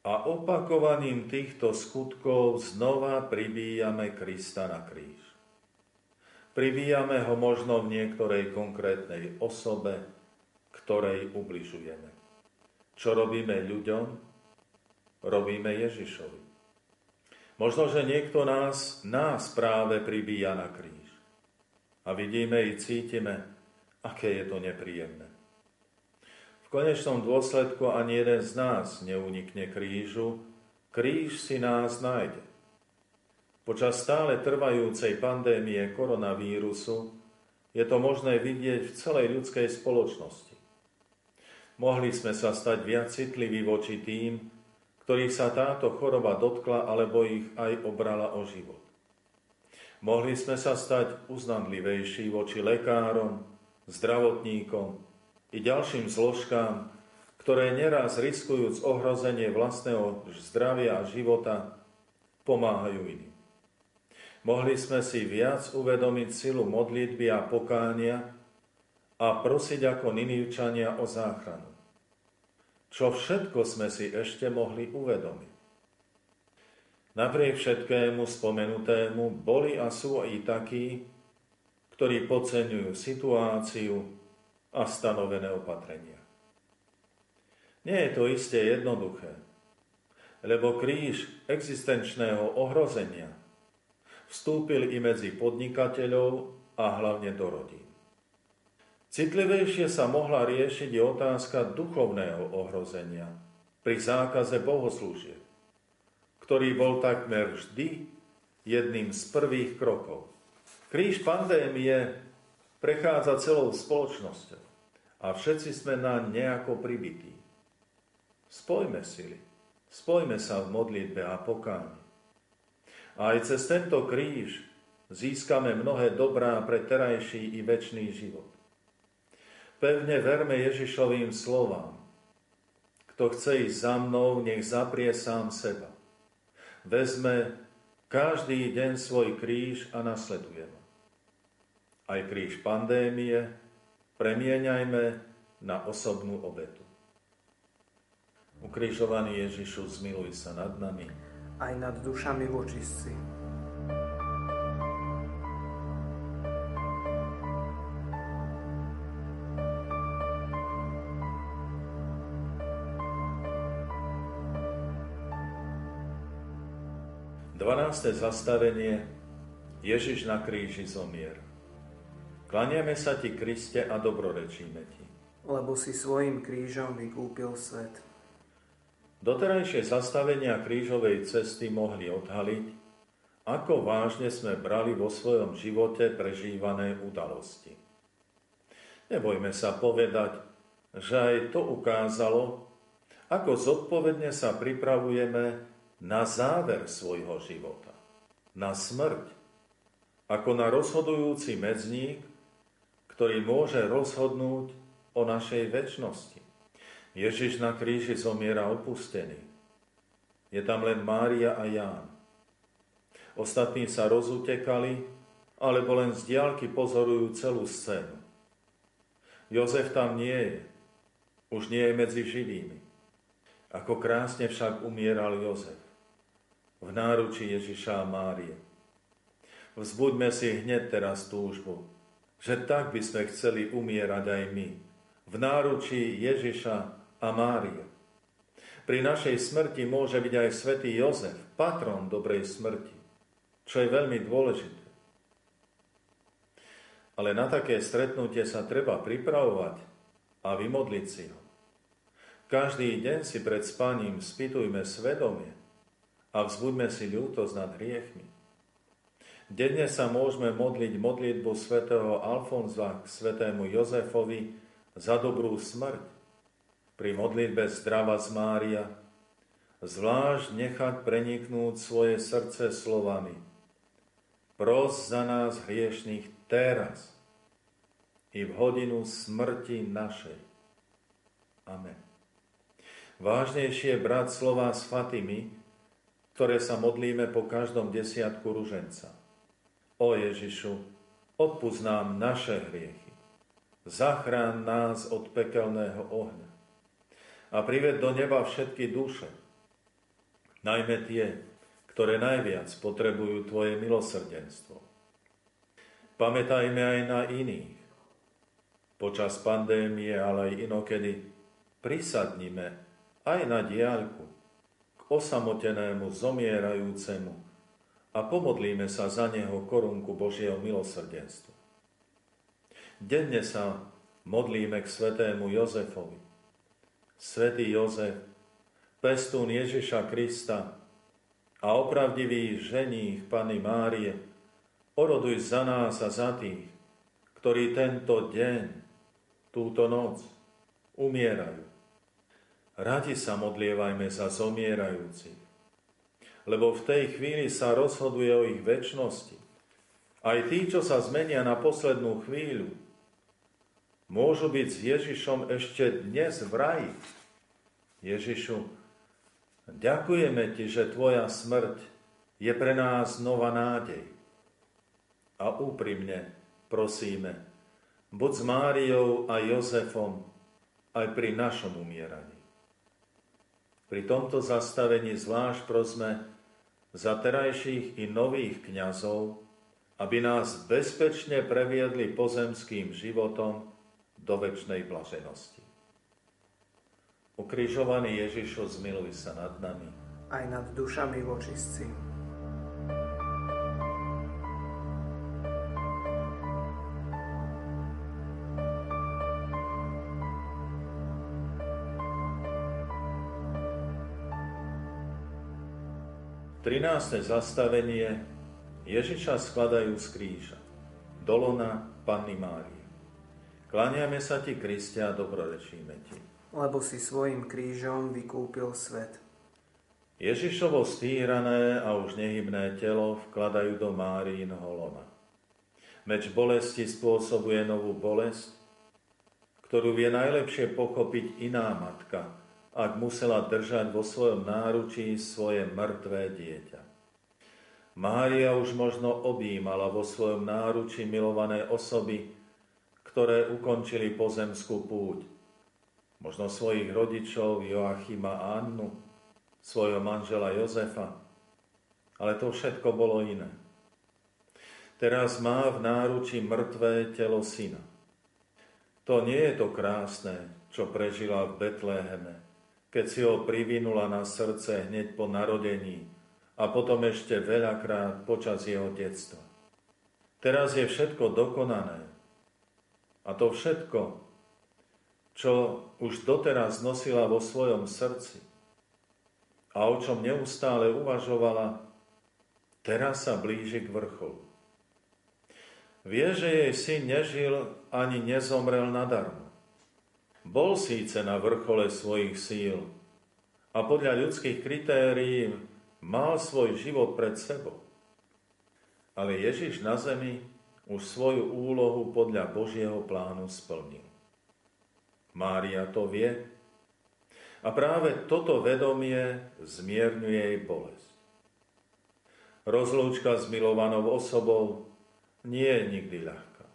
a opakovaním týchto skutkov znova pribíjame Krista na kríž. Pribíjame ho možno v niektorej konkrétnej osobe, ktorej ubližujeme. Čo robíme ľuďom? Robíme Ježišovi. Možno, že niekto nás, nás práve pribíja na kríž. A vidíme i cítime, aké je to nepríjemné konečnom dôsledku ani jeden z nás neunikne krížu, kríž si nás nájde. Počas stále trvajúcej pandémie koronavírusu je to možné vidieť v celej ľudskej spoločnosti. Mohli sme sa stať viac citliví voči tým, ktorých sa táto choroba dotkla alebo ich aj obrala o život. Mohli sme sa stať uznanlivejší voči lekárom, zdravotníkom, i ďalším zložkám, ktoré neraz riskujúc ohrozenie vlastného zdravia a života, pomáhajú iným. Mohli sme si viac uvedomiť silu modlitby a pokánia a prosiť ako Ninivčania o záchranu. Čo všetko sme si ešte mohli uvedomiť. Napriek všetkému spomenutému boli a sú i takí, ktorí podceňujú situáciu, a stanovené opatrenia. Nie je to isté jednoduché, lebo kríž existenčného ohrozenia vstúpil i medzi podnikateľov a hlavne do rodín. Citlivejšie sa mohla riešiť i otázka duchovného ohrozenia pri zákaze bohoslúžieb, ktorý bol takmer vždy jedným z prvých krokov. Kríž pandémie prechádza celou spoločnosťou a všetci sme na nejako pribití. Spojme sily, spojme sa v modlitbe a pokáni. A aj cez tento kríž získame mnohé dobrá pre terajší i väčší život. Pevne verme Ježišovým slovám. Kto chce ísť za mnou, nech zaprie sám seba. Vezme každý deň svoj kríž a nasleduje ma aj kríž pandémie premieňajme na osobnú obetu. Ukrižovaný Ježišu, zmiluj sa nad nami. Aj nad dušami vočistci. Dvanácté zastavenie Ježiš na kríži zomier. Klaniame sa Ti, Kriste, a dobrorečíme Ti. Lebo si svojim krížom vykúpil svet. Doterajšie zastavenia krížovej cesty mohli odhaliť, ako vážne sme brali vo svojom živote prežívané udalosti. Nebojme sa povedať, že aj to ukázalo, ako zodpovedne sa pripravujeme na záver svojho života, na smrť, ako na rozhodujúci medzník, ktorý môže rozhodnúť o našej väčšnosti. Ježiš na kríži zomiera opustený. Je tam len Mária a Ján. Ostatní sa rozutekali, alebo len z diálky pozorujú celú scénu. Jozef tam nie je. Už nie je medzi živými. Ako krásne však umieral Jozef. V náruči Ježiša a Márie. Vzbuďme si hneď teraz túžbu, že tak by sme chceli umierať aj my, v náručí Ježiša a Mária. Pri našej smrti môže byť aj svätý Jozef, patron dobrej smrti, čo je veľmi dôležité. Ale na také stretnutie sa treba pripravovať a vymodliť si ho. Každý deň si pred spaním spýtujme svedomie a vzbuďme si ľútosť nad hriechmi. Denne sa môžeme modliť modlitbu svätého Alfonza k svätému Jozefovi za dobrú smrť. Pri modlitbe zdrava z Mária zvlášť nechať preniknúť svoje srdce slovami – Pros za nás hriešných teraz i v hodinu smrti našej. Amen. Vážnejšie brať slova s Fatimy, ktoré sa modlíme po každom desiatku ruženca. O Ježišu, odpúsť nám naše hriechy. Zachrán nás od pekelného ohňa. A prived do neba všetky duše, najmä tie, ktoré najviac potrebujú Tvoje milosrdenstvo. Pamätajme aj na iných. Počas pandémie, ale aj inokedy, prisadnime aj na diaľku k osamotenému zomierajúcemu a pomodlíme sa za neho korunku Božieho milosrdenstva. Denne sa modlíme k svetému Jozefovi. Svetý Jozef, pestún Ježiša Krista, a opravdivý ženích Pany Márie, oroduj za nás a za tých, ktorí tento deň, túto noc umierajú. Radi sa modlievajme za zomierajúcich, lebo v tej chvíli sa rozhoduje o ich väčšnosti. Aj tí, čo sa zmenia na poslednú chvíľu, môžu byť s Ježišom ešte dnes v raji. Ježišu, Ďakujeme Ti, že Tvoja smrť je pre nás nová nádej. A úprimne prosíme, buď s Máriou a Jozefom aj pri našom umieraní. Pri tomto zastavení zvlášť prosme za terajších i nových kňazov, aby nás bezpečne previedli pozemským životom do väčšnej blaženosti. Ukrižovaný Ježišu, zmiluj sa nad nami. Aj nad dušami vočistci. Trinácté zastavenie Ježiša skladajú z kríža. Dolona Panny Márie. Kláňame sa ti, Kristia, a dobrorečíme ti lebo si svojim krížom vykúpil svet. Ježišovo stýrané a už nehybné telo vkladajú do Márínho lona. Meč bolesti spôsobuje novú bolesť, ktorú vie najlepšie pochopiť iná matka, ak musela držať vo svojom náručí svoje mŕtvé dieťa. Mária už možno objímala vo svojom náručí milované osoby, ktoré ukončili pozemskú púť, možno svojich rodičov Joachima a Annu, svojho manžela Jozefa, ale to všetko bolo iné. Teraz má v náruči mŕtvé telo syna. To nie je to krásne, čo prežila v Betleheme, keď si ho privinula na srdce hneď po narodení a potom ešte veľakrát počas jeho detstva. Teraz je všetko dokonané. A to všetko čo už doteraz nosila vo svojom srdci a o čom neustále uvažovala, teraz sa blíži k vrcholu. Vie, že jej syn nežil ani nezomrel nadarmo. Bol síce na vrchole svojich síl a podľa ľudských kritérií mal svoj život pred sebou. Ale Ježiš na zemi už svoju úlohu podľa Božieho plánu splnil. Mária to vie. A práve toto vedomie zmierňuje jej bolesť. Rozlúčka s milovanou osobou nie je nikdy ľahká.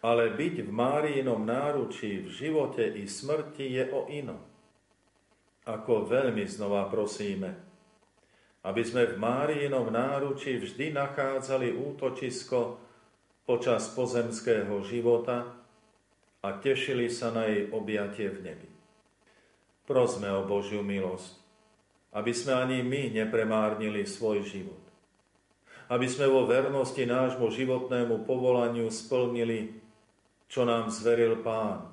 Ale byť v Máriinom náručí v živote i smrti je o inom. Ako veľmi znova prosíme, aby sme v Máriinom náručí vždy nachádzali útočisko počas pozemského života, a tešili sa na jej objatie v nebi. Prosme o Božiu milosť, aby sme ani my nepremárnili svoj život. aby sme vo vernosti nášmu životnému povolaniu splnili, čo nám zveril Pán.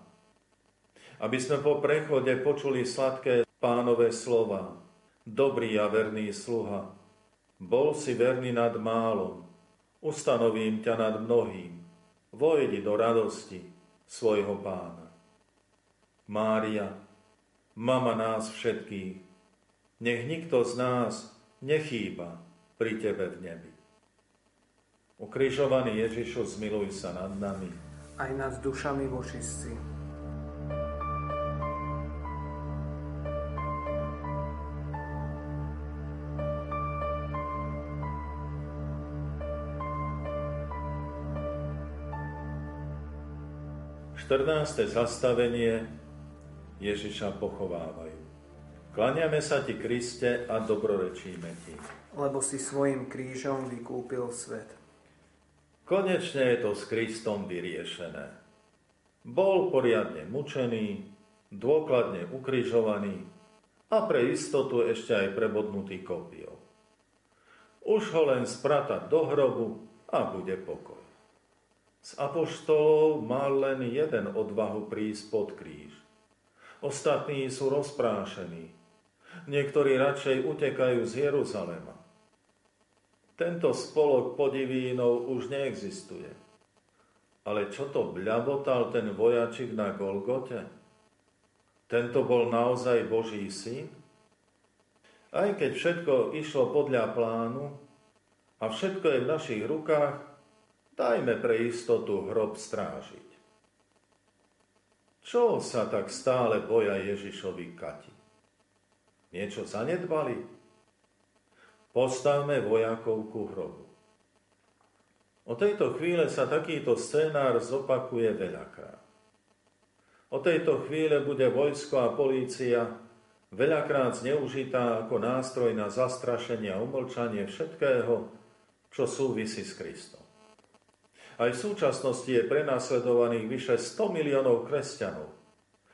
Aby sme po prechode počuli sladké pánové slova. Dobrý a verný sluha, bol si verný nad málom, ustanovím ťa nad mnohým, vojdi do radosti svojho pána. Mária, mama nás všetkých, nech nikto z nás nechýba pri Tebe v nebi. Ukrižovaný Ježišu, zmiluj sa nad nami. Aj nad dušami vočistí. 14. zastavenie Ježiša pochovávajú. Klaniame sa ti, Kriste, a dobrorečíme ti. Lebo si svojim krížom vykúpil svet. Konečne je to s Kristom vyriešené. Bol poriadne mučený, dôkladne ukrižovaný a pre istotu ešte aj prebodnutý kopiou. Už ho len spratať do hrobu a bude pokoj. Z apoštolov mal len jeden odvahu prísť pod kríž. Ostatní sú rozprášení. Niektorí radšej utekajú z Jeruzalema. Tento spolok podivínov už neexistuje. Ale čo to bľabotal ten vojačik na Golgote? Tento bol naozaj Boží syn? Aj keď všetko išlo podľa plánu a všetko je v našich rukách, Dajme pre istotu hrob strážiť. Čo sa tak stále boja Ježišovi Kati? Niečo zanedbali? Postavme vojakov ku hrobu. O tejto chvíle sa takýto scénár zopakuje veľakrát. O tejto chvíle bude vojsko a polícia veľakrát zneužitá ako nástroj na zastrašenie a umlčanie všetkého, čo súvisí s Kristom. Aj v súčasnosti je prenasledovaných vyše 100 miliónov kresťanov.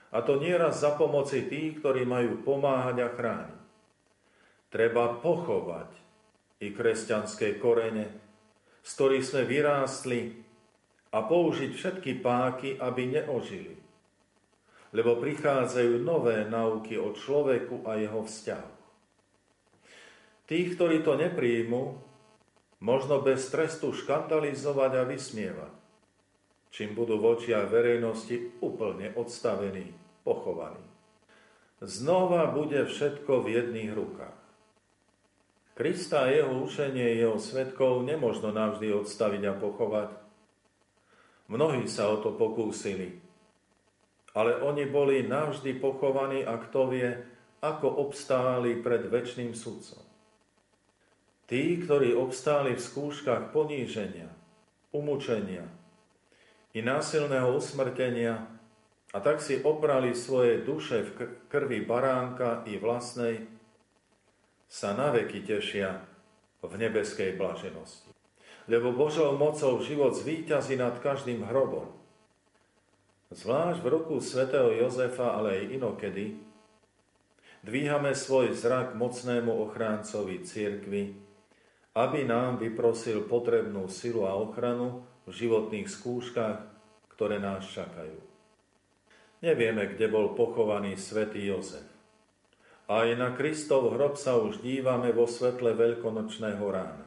A to nieraz za pomoci tých, ktorí majú pomáhať a chrániť. Treba pochovať i kresťanské korene, z ktorých sme vyrástli a použiť všetky páky, aby neožili. Lebo prichádzajú nové nauky o človeku a jeho vzťahu. Tých, ktorí to nepríjmu, možno bez trestu škandalizovať a vysmievať, čím budú v očiach verejnosti úplne odstavení, pochovaní. Znova bude všetko v jedných rukách. Krista a jeho učenie jeho svetkov nemožno navždy odstaviť a pochovať. Mnohí sa o to pokúsili, ale oni boli navždy pochovaní a kto vie, ako obstáli pred väčšným sudcom. Tí, ktorí obstáli v skúškach poníženia, umúčenia i násilného usmrtenia a tak si oprali svoje duše v krvi baránka i vlastnej, sa naveky tešia v nebeskej blaženosti. Lebo Božou mocou život zvýťazí nad každým hrobom. Zvlášť v roku svätého Jozefa, ale aj inokedy, dvíhame svoj zrak mocnému ochráncovi církvy, aby nám vyprosil potrebnú silu a ochranu v životných skúškach, ktoré nás čakajú. Nevieme, kde bol pochovaný svätý Jozef. Aj na Kristov hrob sa už dívame vo svetle veľkonočného rána.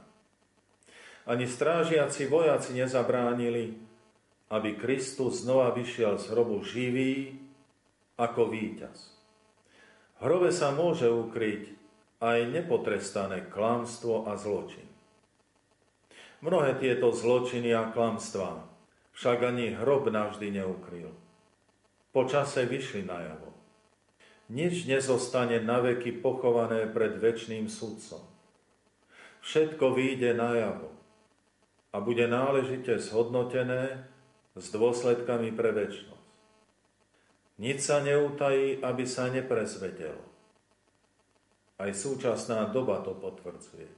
Ani strážiaci vojaci nezabránili, aby Kristus znova vyšiel z hrobu živý ako víťaz. V hrobe sa môže ukryť aj nepotrestané klamstvo a zločin. Mnohé tieto zločiny a klamstvá však ani hrob navždy neukryl. Po čase vyšli najavo. Nič nezostane naveky pochované pred väčšným sudcom. Všetko vyjde najavo a bude náležite zhodnotené s dôsledkami pre väčšnosť. Nič sa neutají, aby sa neprezvedelo. Aj súčasná doba to potvrdzuje.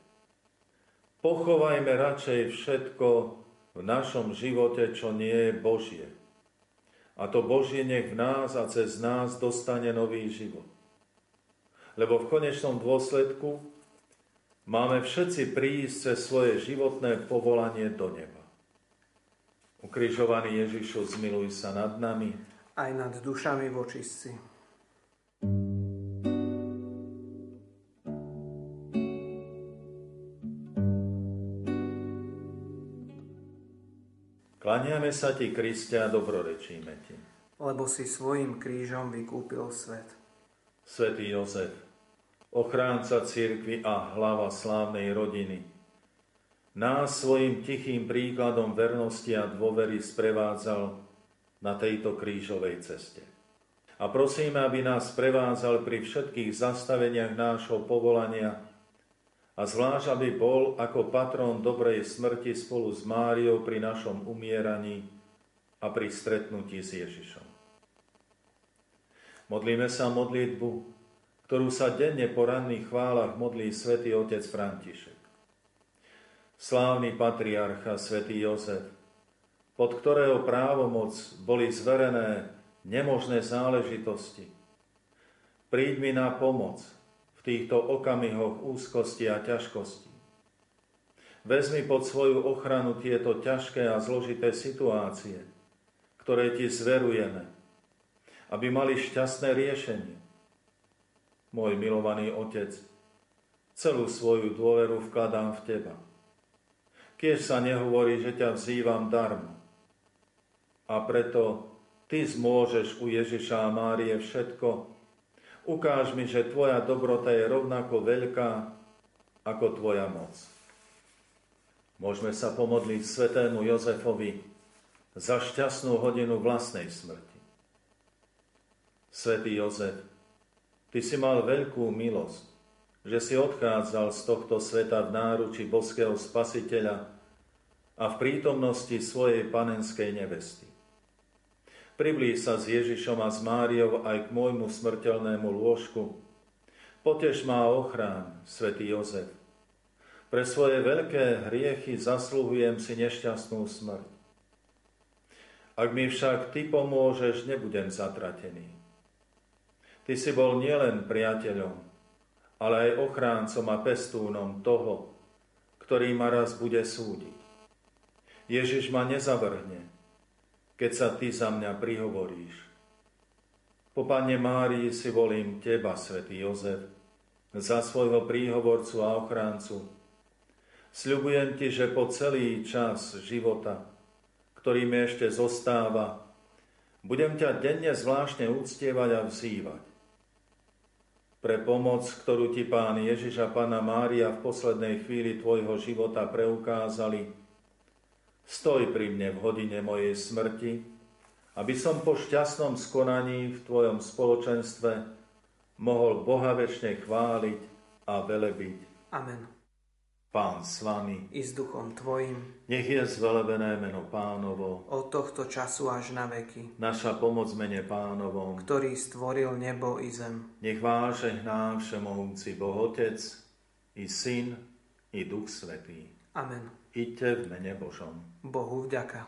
Pochovajme radšej všetko v našom živote, čo nie je Božie. A to Božie nech v nás a cez nás dostane nový život. Lebo v konečnom dôsledku máme všetci prísť cez svoje životné povolanie do neba. Ukrižovaný Ježišu, zmiluj sa nad nami. Aj nad dušami vočistci. Klaniame sa ti, Kriste, a dobrorečíme ti. Lebo si svojim krížom vykúpil svet. Svetý Jozef, ochránca cirkvy a hlava slávnej rodiny, nás svojim tichým príkladom vernosti a dôvery sprevádzal na tejto krížovej ceste. A prosíme, aby nás prevádzal pri všetkých zastaveniach nášho povolania a zvlášť, aby bol ako patrón dobrej smrti spolu s Máriou pri našom umieraní a pri stretnutí s Ježišom. Modlíme sa modlitbu, ktorú sa denne po ranných chválach modlí svätý otec František. Slávny patriarcha svätý Jozef, pod ktorého právomoc boli zverené nemožné záležitosti. Príď mi na pomoc – týchto okamihoch úzkosti a ťažkosti. Vezmi pod svoju ochranu tieto ťažké a zložité situácie, ktoré ti zverujeme, aby mali šťastné riešenie. Môj milovaný Otec, celú svoju dôveru vkladám v Teba. Keď sa nehovorí, že ťa vzývam darmo. A preto Ty zmôžeš u Ježiša a Márie všetko, Ukáž mi, že Tvoja dobrota je rovnako veľká ako Tvoja moc. Môžeme sa pomodliť svetému Jozefovi za šťastnú hodinu vlastnej smrti. Svetý Jozef, Ty si mal veľkú milosť, že si odchádzal z tohto sveta v náruči boského spasiteľa a v prítomnosti svojej panenskej nevesty. Priblíž sa s Ježišom a s Máriou aj k môjmu smrteľnému lôžku. Potež má ochrán, svätý Jozef. Pre svoje veľké hriechy zasluhujem si nešťastnú smrť. Ak mi však Ty pomôžeš, nebudem zatratený. Ty si bol nielen priateľom, ale aj ochráncom a pestúnom toho, ktorý ma raz bude súdiť. Ježiš ma nezavrhne, keď sa Ty za mňa prihovoríš. Po Pane Márii si volím Teba, Svetý Jozef, za svojho príhovorcu a ochráncu. Sľubujem Ti, že po celý čas života, ktorý mi ešte zostáva, budem ťa denne zvláštne uctievať a vzývať. Pre pomoc, ktorú Ti Pán Ježiš a Pána Mária v poslednej chvíli Tvojho života preukázali, Stoj pri mne v hodine mojej smrti, aby som po šťastnom skonaní v Tvojom spoločenstve mohol Boha väčšine chváliť a velebiť. Amen. Pán s vami. I s duchom Tvojim. Nech je zvelebené meno pánovo. Od tohto času až na veky. Naša pomoc mene pánovom. Ktorý stvoril nebo i zem. Nech váže hná všemohúci Boh Otec, i Syn, i Duch Svetý. Amen. Iďte v mene Božom. Bohu vďaka.